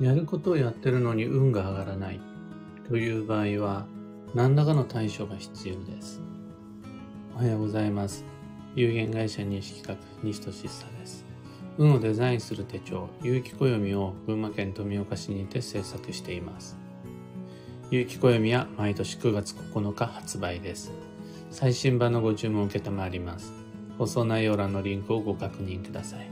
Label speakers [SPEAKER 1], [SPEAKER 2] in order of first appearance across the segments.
[SPEAKER 1] やることをやってるのに運が上がらないという場合は何らかの対処が必要です。おはようございます。有限会社認識企画西俊久です。運をデザインする手帳、有機暦を群馬県富岡市にて制作しています。有機暦は毎年9月9日発売です。最新版のご注文を受けたまります。放送内容欄のリンクをご確認ください。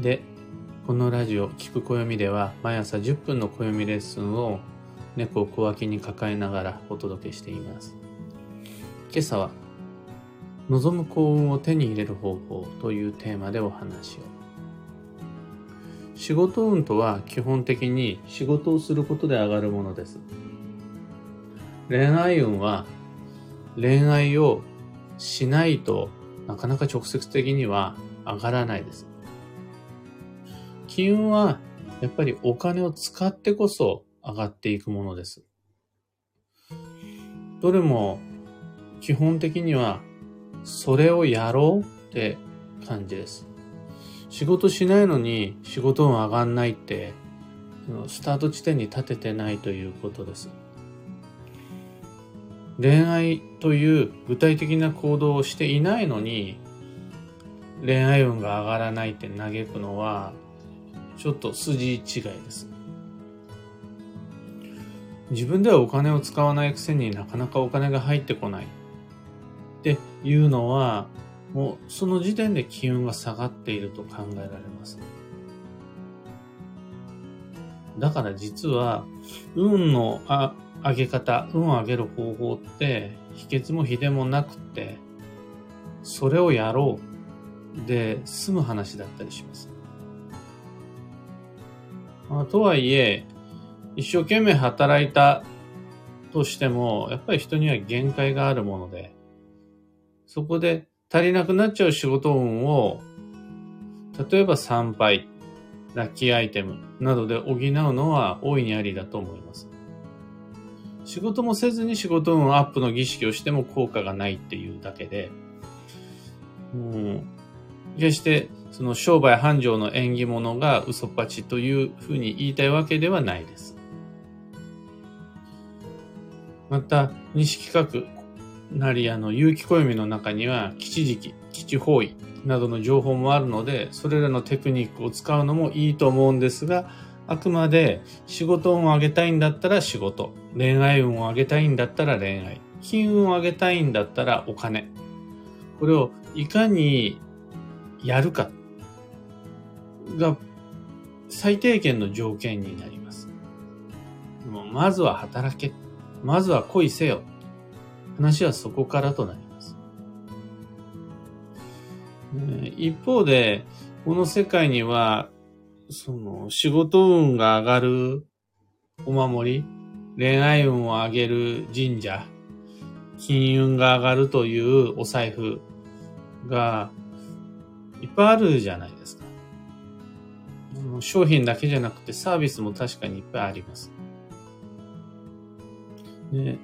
[SPEAKER 1] で、このラジオ、聞く暦では毎朝10分の暦レッスンを猫を小脇に抱えながらお届けしています。今朝は、望む幸運を手に入れる方法というテーマでお話を。仕事運とは基本的に仕事をすることで上がるものです。恋愛運は恋愛をしないとなかなか直接的には上がらないです。金運はやっぱりお金を使ってこそ上がっていくものです。どれも基本的にはそれをやろうって感じです。仕事しないのに仕事運上がんないってスタート地点に立ててないということです。恋愛という具体的な行動をしていないのに恋愛運が上がらないって嘆くのはちょっと筋違いです。自分ではお金を使わないくせになかなかお金が入ってこないっていうのは、もうその時点で気運が下がっていると考えられます。だから実は、運の上げ方、運を上げる方法って、秘訣も秘伝もなくて、それをやろうで済む話だったりします。まあ、とはいえ、一生懸命働いたとしても、やっぱり人には限界があるもので、そこで足りなくなっちゃう仕事運を、例えば参拝、ラッキーアイテムなどで補うのは大いにありだと思います。仕事もせずに仕事運アップの儀式をしても効果がないっていうだけで、うん、決してその商売繁盛の縁起物が嘘っぱちというふうに言いたいわけではないです。また、西企画なりあの有機暦の中には基地時期、基地方位などの情報もあるので、それらのテクニックを使うのもいいと思うんですが、あくまで仕事運を上げたいんだったら仕事、恋愛運を上げたいんだったら恋愛、金運を上げたいんだったらお金。これをいかにやるかが最低限の条件になります。もまずは働け。まずは恋せよ。話はそこからとなります。一方で、この世界には、その仕事運が上がるお守り、恋愛運を上げる神社、金運が上がるというお財布がいっぱいあるじゃないですか。商品だけじゃなくてサービスも確かにいっぱいあります。で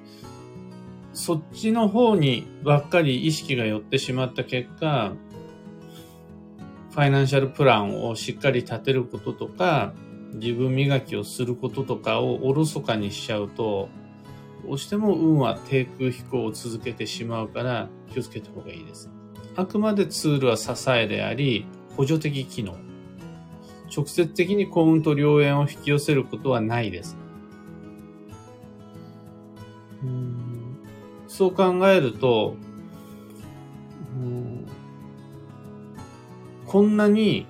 [SPEAKER 1] そっちの方にばっかり意識が寄ってしまった結果、ファイナンシャルプランをしっかり立てることとか、自分磨きをすることとかをおろそかにしちゃうと、どうしても運は低空飛行を続けてしまうから気をつけた方がいいです。あくまでツールは支えであり、補助的機能。直接的に幸運と良縁を引き寄せることはないです。そう考えると、こんなに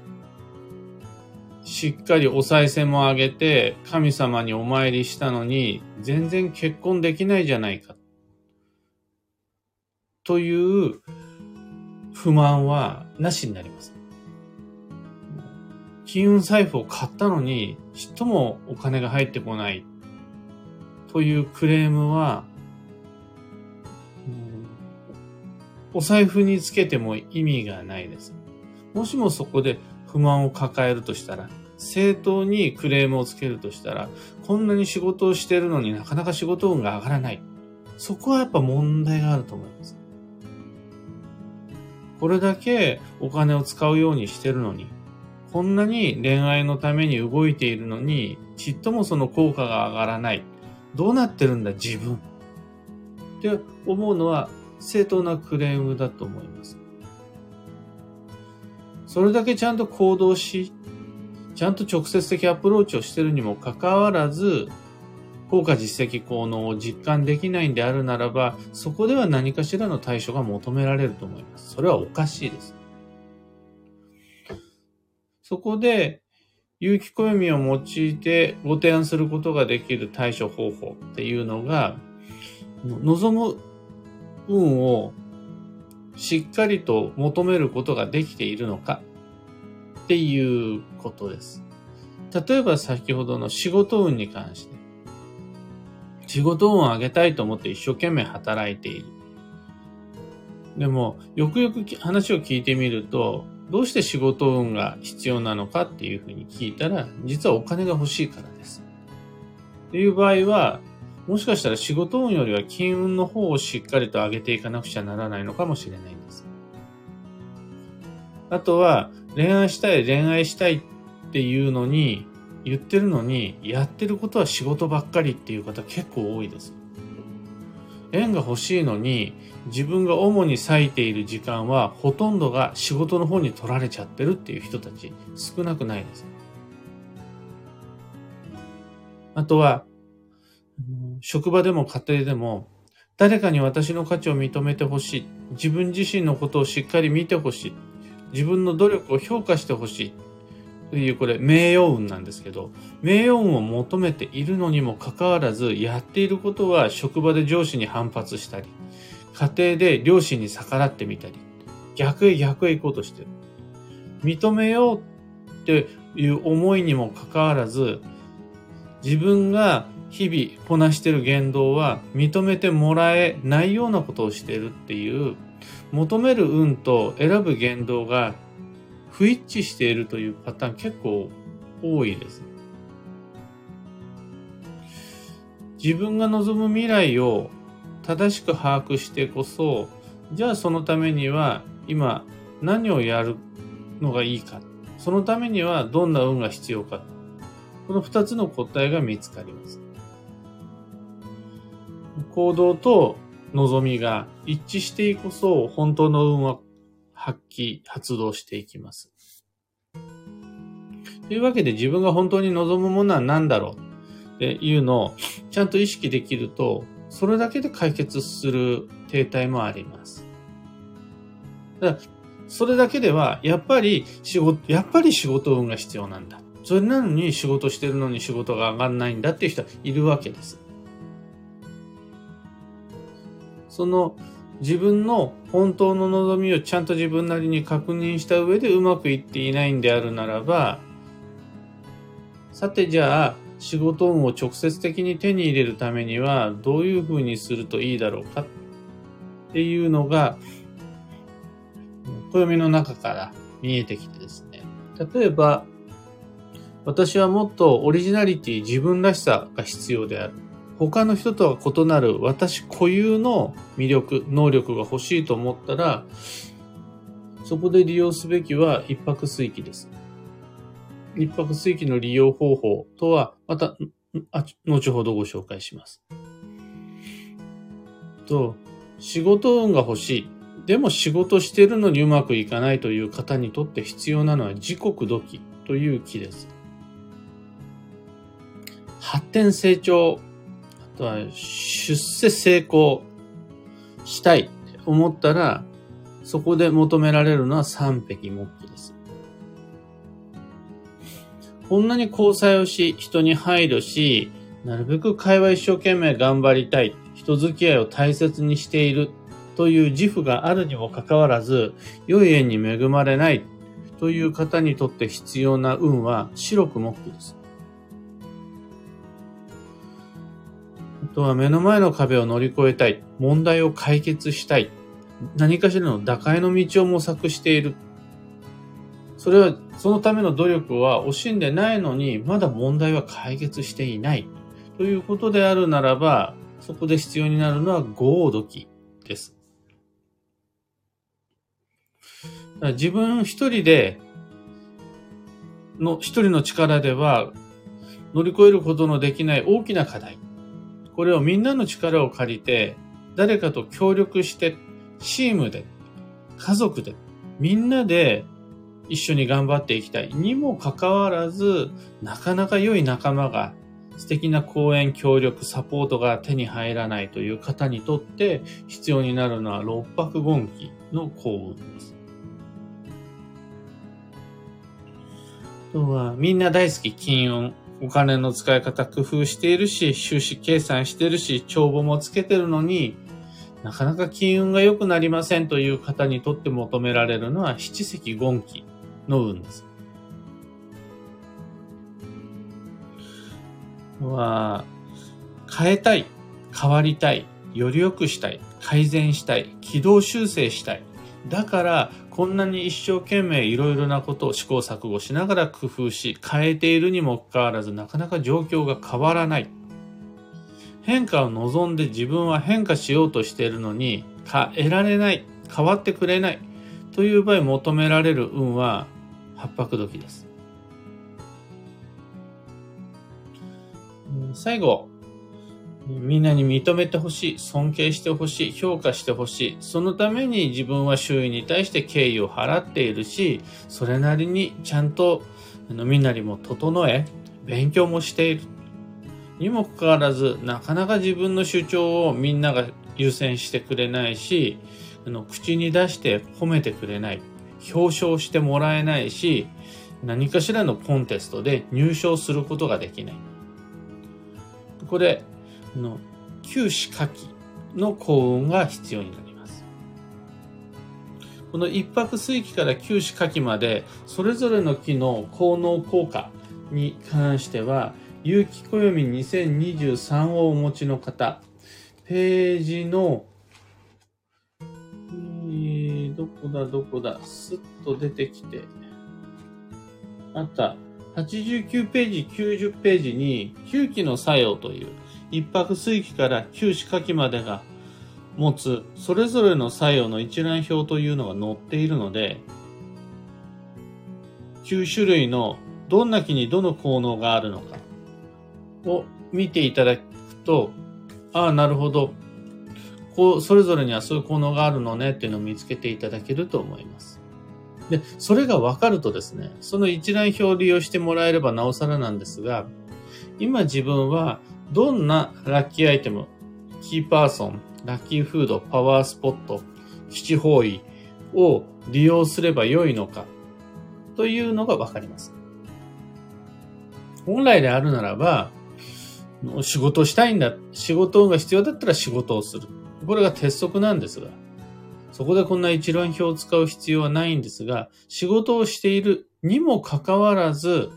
[SPEAKER 1] しっかりお賽銭もあげて神様にお参りしたのに全然結婚できないじゃないか。という不満はなしになります。金運財布を買ったのにちっともお金が入ってこないというクレームはお財布につけても意味がないです。もしもそこで不満を抱えるとしたら、正当にクレームをつけるとしたら、こんなに仕事をしてるのになかなか仕事運が上がらない。そこはやっぱ問題があると思います。これだけお金を使うようにしてるのに、こんなに恋愛のために動いているのに、ちっともその効果が上がらない。どうなってるんだ、自分。って思うのは正当なクレームだと思います。それだけちゃんと行動し、ちゃんと直接的アプローチをしてるにもかかわらず、効果実績効能を実感できないんであるならば、そこでは何かしらの対処が求められると思います。それはおかしいです。そこで、有機暦を用いてご提案することができる対処方法っていうのが、望む運をしっかりと求めることができているのかっていうことです。例えば先ほどの仕事運に関して、仕事運を上げたいと思って一生懸命働いている。でも、よくよく話を聞いてみると、どうして仕事運が必要なのかっていうふうに聞いたら、実はお金が欲しいからです。っていう場合は、もしかしたら仕事運よりは金運の方をしっかりと上げていかなくちゃならないのかもしれないんです。あとは、恋愛したい、恋愛したいっていうのに、言ってるのに、やってることは仕事ばっかりっていう方結構多いです。縁が欲しいのに、自分が主に割いている時間は、ほとんどが仕事の方に取られちゃってるっていう人たち、少なくないです。あとは、職場でも家庭でも、誰かに私の価値を認めてほしい。自分自身のことをしっかり見てほしい。自分の努力を評価してほしい。という、これ、名誉運なんですけど、名誉運を求めているのにもかかわらず、やっていることは職場で上司に反発したり、家庭で両親に逆らってみたり、逆へ逆へ行こうとしてる。認めようっていう思いにもかかわらず、自分が日々こなしてる言動は認めてもらえないようなことをしてるっていう求める運と選ぶ言動が不一致しているというパターン結構多いです。自分が望む未来を正しく把握してこそ、じゃあそのためには今何をやるのがいいか。そのためにはどんな運が必要か。この二つの答えが見つかります。行動と望みが一致していこそ、本当の運は発揮、発動していきます。というわけで自分が本当に望むものは何だろう？っていうのをちゃんと意識できると、それだけで解決する停滞もあります。だからそれだけでは、やっぱり仕事、やっぱり仕事運が必要なんだ。それなのに仕事してるのに仕事が上がんないんだっていう人はいるわけです。その自分の本当の望みをちゃんと自分なりに確認した上でうまくいっていないんであるならば、さてじゃあ仕事運を直接的に手に入れるためにはどういうふうにするといいだろうかっていうのが、暦の中から見えてきてですね。例えば、私はもっとオリジナリティ、自分らしさが必要である。他の人とは異なる私固有の魅力、能力が欲しいと思ったら、そこで利用すべきは一泊水器です。一泊水器の利用方法とは、また、後ほどご紹介します。と、仕事運が欲しい。でも仕事してるのにうまくいかないという方にとって必要なのは自国土器という木です。発展成長とは出世成功したいって思ったら、そこで求められるのは三匹木器です。こんなに交際をし、人に配慮し、なるべく会話一生懸命頑張りたい、人付き合いを大切にしているという自負があるにもかかわらず、良い縁に恵まれないという方にとって必要な運は白く木器です。とは目の前の壁を乗り越えたい。問題を解決したい。何かしらの打開の道を模索している。それは、そのための努力は惜しんでないのに、まだ問題は解決していない。ということであるならば、そこで必要になるのは合土です。自分一人での一人の力では乗り越えることのできない大きな課題。これをみんなの力を借りて、誰かと協力して、チームで、家族で、みんなで一緒に頑張っていきたい。にもかかわらず、なかなか良い仲間が、素敵な講演、協力、サポートが手に入らないという方にとって必要になるのは六白権期の幸運です。あとは、みんな大好き金運。お金の使い方工夫しているし、収支計算しているし、帳簿もつけてるのに、なかなか金運が良くなりませんという方にとって求められるのは七石権期の運です。は、変えたい、変わりたい、より良くしたい、改善したい、軌道修正したい。だから、こんなに一生懸命いろいろなことを試行錯誤しながら工夫し、変えているにもかかわらず、なかなか状況が変わらない。変化を望んで自分は変化しようとしているのに、変えられない、変わってくれない。という場合求められる運は、八白時です。最後、みんなに認めてほしい、尊敬してほしい、評価してほしい。そのために自分は周囲に対して敬意を払っているし、それなりにちゃんとみんなにも整え、勉強もしている。にもかかわらず、なかなか自分の主張をみんなが優先してくれないし、あの口に出して褒めてくれない。表彰してもらえないし、何かしらのコンテストで入賞することができない。これ、の九死火器の幸運が必要になります。この一泊水期から九死火器まで、それぞれの木の効能効果に関しては、有機暦2023をお持ちの方、ページの、えー、どこだどこだ、スッと出てきて、あった。89ページ、90ページに、9期の作用という、一泊水期から九死火器までが持つそれぞれの作用の一覧表というのが載っているので、9種類のどんな木にどの効能があるのかを見ていただくと、ああ、なるほど。こう、それぞれにはそういう効能があるのねっていうのを見つけていただけると思います。で、それが分かるとですね、その一覧表を利用してもらえればなおさらなんですが、今自分はどんなラッキーアイテム、キーパーソン、ラッキーフード、パワースポット、基地方位を利用すればよいのか？というのがわかります。本来であるならば、仕事したいんだ、仕事が必要だったら仕事をする。これが鉄則なんですが、そこでこんな一覧表を使う必要はないんですが、仕事をしているにもかかわらず、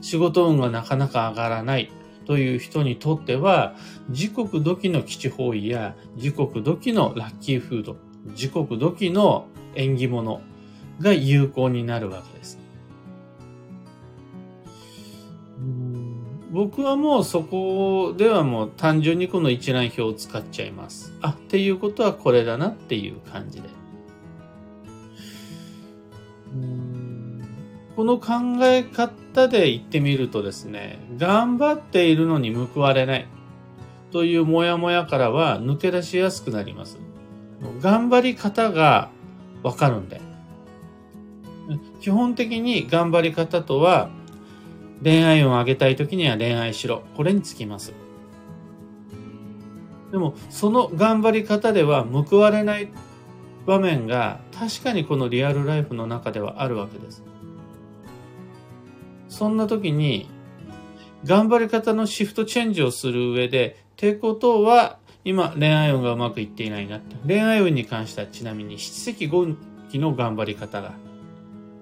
[SPEAKER 1] 仕事運がなかなか上がらないという人にとっては、時刻土の基地方位や時刻土のラッキーフード、時刻土の縁起物が有効になるわけです。僕はもうそこではもう単純にこの一覧表を使っちゃいます。あ、っていうことはこれだなっていう感じで。この考え方で言ってみるとですね、頑張っているのに報われないというモヤモヤからは抜け出しやすくなります。頑張り方がわかるんで。基本的に頑張り方とは、恋愛を上げたい時には恋愛しろ。これにつきます。でも、その頑張り方では報われない場面が確かにこのリアルライフの中ではあるわけです。そんな時に、頑張り方のシフトチェンジをする上で、ってことは、今、恋愛運がうまくいっていないなって。恋愛運に関してはちなみに七石五期の頑張り方が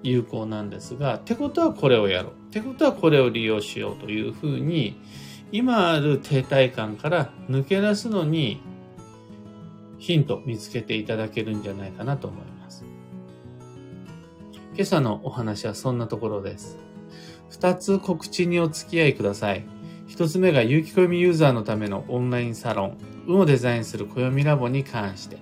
[SPEAKER 1] 有効なんですが、ってことはこれをやろう。ってことはこれを利用しようというふうに、今ある停滞感から抜け出すのに、ヒント見つけていただけるんじゃないかなと思います。今朝のお話はそんなところです。二つ告知にお付き合いください。一つ目が有機暦ユーザーのためのオンラインサロン、運をデザインする暦ラボに関して。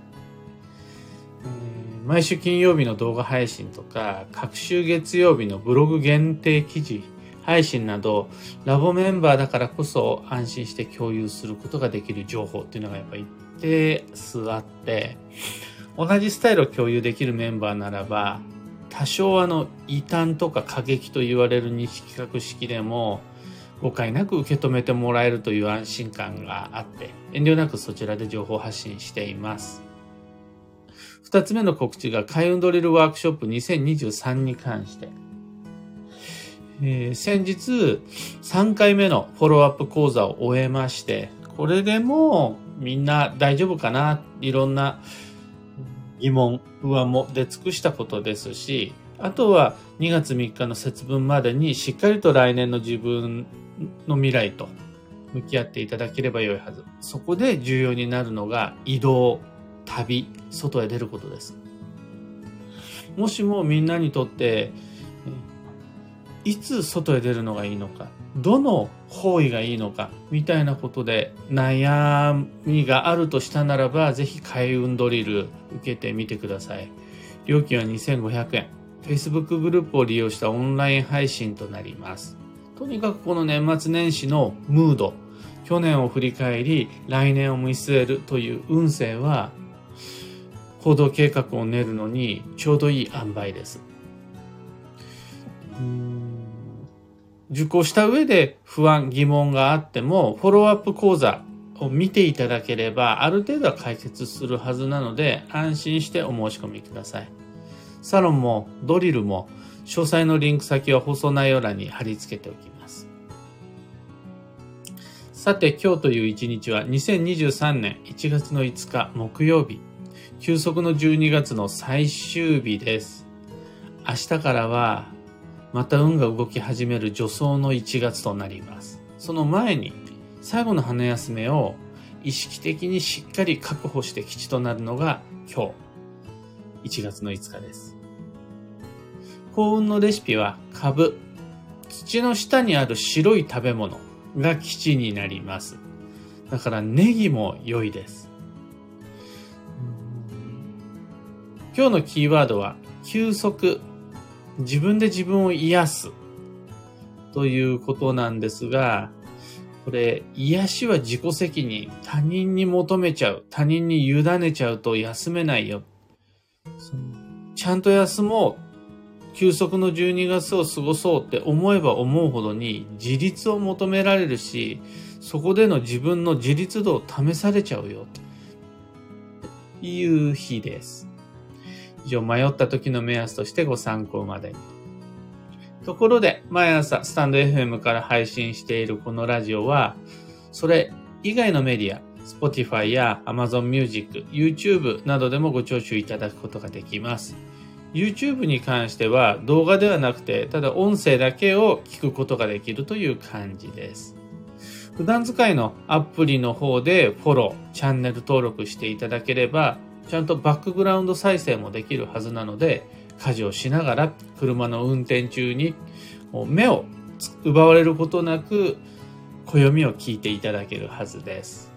[SPEAKER 1] 毎週金曜日の動画配信とか、各週月曜日のブログ限定記事配信など、ラボメンバーだからこそ安心して共有することができる情報っていうのがやっぱ一定数あって、同じスタイルを共有できるメンバーならば、多少あの異端とか過激と言われる日企画式でも誤解なく受け止めてもらえるという安心感があって遠慮なくそちらで情報発信しています。二つ目の告知が開運ドリルワークショップ2023に関して。えー、先日3回目のフォローアップ講座を終えまして、これでもみんな大丈夫かないろんな疑問、不安も出尽くしたことですし、あとは2月3日の節分までにしっかりと来年の自分の未来と向き合っていただければよいはず。そこで重要になるのが移動、旅、外へ出ることです。もしもみんなにとって、いつ外へ出るのがいいのか、どの方位がいいのか、みたいなことで悩みがあるとしたならば、ぜひ開運ドリル受けてみてください。料金は2500円。Facebook グループを利用したオンライン配信となります。とにかくこの年末年始のムード、去年を振り返り、来年を見据えるという運勢は、行動計画を練るのにちょうどいい塩梅です。受講した上で不安、疑問があっても、フォローアップ講座を見ていただければ、ある程度は解決するはずなので、安心してお申し込みください。サロンもドリルも、詳細のリンク先は放送内容欄に貼り付けておきます。さて、今日という一日は2023年1月の5日木曜日、休息の12月の最終日です。明日からはまた運が動き始める助走の1月となります。その前に、最後の羽休めを意識的にしっかり確保して基地となるのが今日、1月の5日です。幸運のレシピは株、土の下にある白い食べ物が基地になります。だからネギも良いです。今日のキーワードは休息自分で自分を癒すということなんですが、これ、癒しは自己責任。他人に求めちゃう。他人に委ねちゃうと休めないよ。ちゃんと休もう。休息の12月を過ごそうって思えば思うほどに自立を求められるし、そこでの自分の自立度を試されちゃうよ。という日です。以上、迷った時の目安としてご参考までに。ところで、毎朝スタンド FM から配信しているこのラジオは、それ以外のメディア、Spotify や Amazon Music、YouTube などでもご聴取いただくことができます。YouTube に関しては動画ではなくて、ただ音声だけを聞くことができるという感じです。普段使いのアプリの方でフォロー、チャンネル登録していただければ、ちゃんとバックグラウンド再生もできるはずなので、家事をしながら車の運転中に目を奪われることなく暦を聞いていただけるはずです。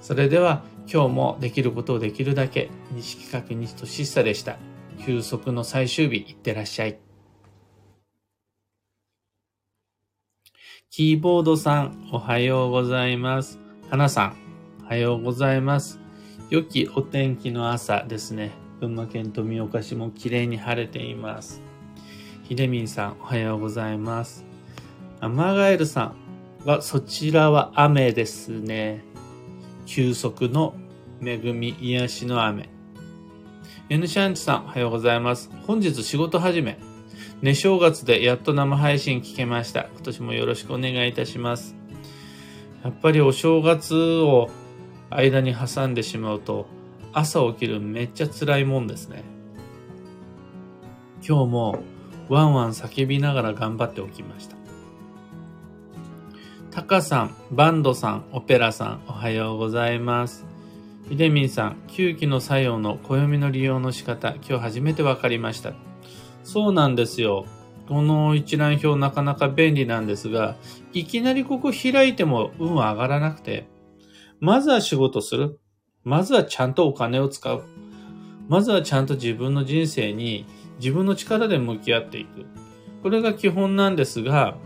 [SPEAKER 1] それでは今日もできることをできるだけ西企画西俊久でした。休息の最終日いってらっしゃい。キーボードさんおはようございます。花さんおはようございます。良きお天気の朝ですね。群馬県富岡市も綺麗に晴れています。ひでみんさん、おはようございます。アマガエルさんは、そちらは雨ですね。休息の恵み、癒しの雨。エヌシャンチさん、おはようございます。本日仕事始め。ね、正月でやっと生配信聞けました。今年もよろしくお願いいたします。やっぱりお正月を間に挟んでしまうと朝起きるめっちゃ辛いもんですね。今日もワンワン叫びながら頑張っておきました。タカさん、バンドさん、オペラさん、おはようございます。ひでみんさん、吸気の作用の暦の利用の仕方、今日初めて分かりました。そうなんですよ。この一覧表なかなか便利なんですが、いきなりここ開いても運は上がらなくて、まずは仕事する。まずはちゃんとお金を使う。まずはちゃんと自分の人生に自分の力で向き合っていく。これが基本なんですが、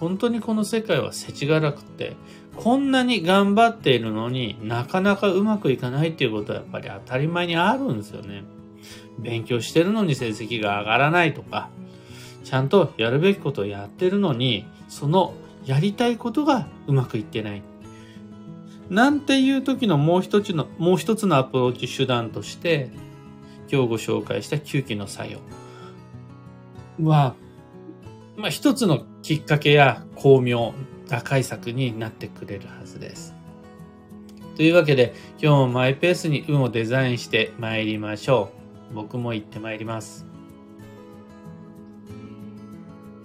[SPEAKER 1] 本当にこの世界は世知辛くて、こんなに頑張っているのになかなかうまくいかないっていうことはやっぱり当たり前にあるんですよね。勉強してるのに成績が上がらないとか、ちゃんとやるべきことをやってるのに、そのやりたいことがうまくいってない。なんていう時のもう一つの、もう一つのアプローチ手段として、今日ご紹介した吸気の作用は、まあ一つのきっかけや巧妙、打開策になってくれるはずです。というわけで、今日もマイペースに運をデザインして参りましょう。僕も行って参ります。